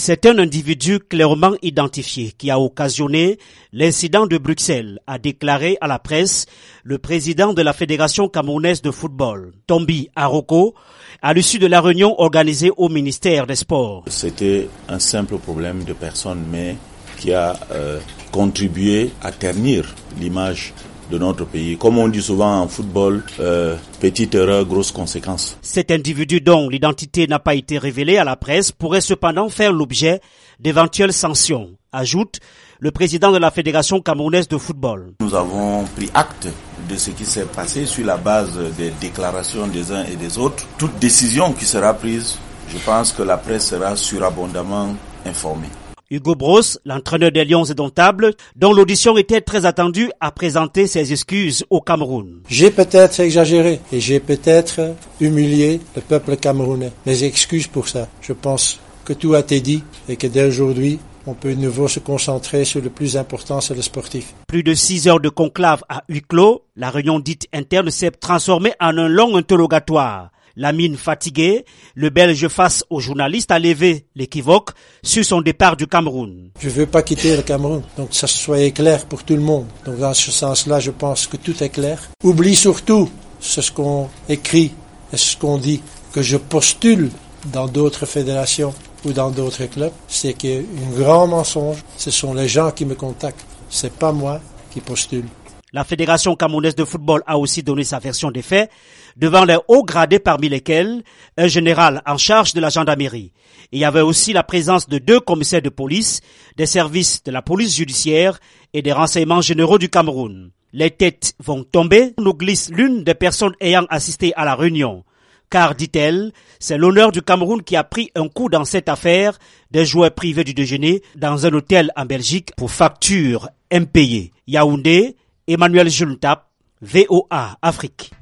C'est un individu clairement identifié qui a occasionné l'incident de Bruxelles, a déclaré à la presse le président de la Fédération camerounaise de football, Tombi Aroko, à l'issue de la réunion organisée au ministère des Sports. C'était un simple problème de personne, mais qui a euh, contribué à ternir l'image de notre pays. Comme on dit souvent en football, euh, petite erreur, grosse conséquence. Cet individu dont l'identité n'a pas été révélée à la presse pourrait cependant faire l'objet d'éventuelles sanctions, ajoute le président de la Fédération camerounaise de football. Nous avons pris acte de ce qui s'est passé sur la base des déclarations des uns et des autres. Toute décision qui sera prise, je pense que la presse sera surabondamment informée. Hugo Bros, l'entraîneur des Lions indomptables, dont l'audition était très attendue, a présenté ses excuses au Cameroun. J'ai peut-être exagéré et j'ai peut-être humilié le peuple camerounais. Mes excuses pour ça. Je pense que tout a été dit et que dès aujourd'hui, on peut de nouveau se concentrer sur le plus important, c'est le sportif. Plus de six heures de conclave à huis clos, la réunion dite interne s'est transformée en un long interrogatoire. La mine fatiguée, le Belge face aux journalistes a levé l'équivoque sur son départ du Cameroun. Je ne veux pas quitter le Cameroun, donc ça soit clair pour tout le monde. Donc dans ce sens-là, je pense que tout est clair. Oublie surtout ce qu'on écrit et ce qu'on dit, que je postule dans d'autres fédérations ou dans d'autres clubs, c'est qu'il y a un grand mensonge. Ce sont les gens qui me contactent. C'est pas moi qui postule. La Fédération camerounaise de football a aussi donné sa version des faits devant les hauts gradés parmi lesquels un général en charge de la gendarmerie. Il y avait aussi la présence de deux commissaires de police, des services de la police judiciaire et des renseignements généraux du Cameroun. Les têtes vont tomber, nous glisse l'une des personnes ayant assisté à la réunion. Car, dit-elle, c'est l'honneur du Cameroun qui a pris un coup dans cette affaire des joueurs privés du déjeuner dans un hôtel en Belgique pour facture impayée. Yaoundé, Emmanuel Juntap, VOA Afrique.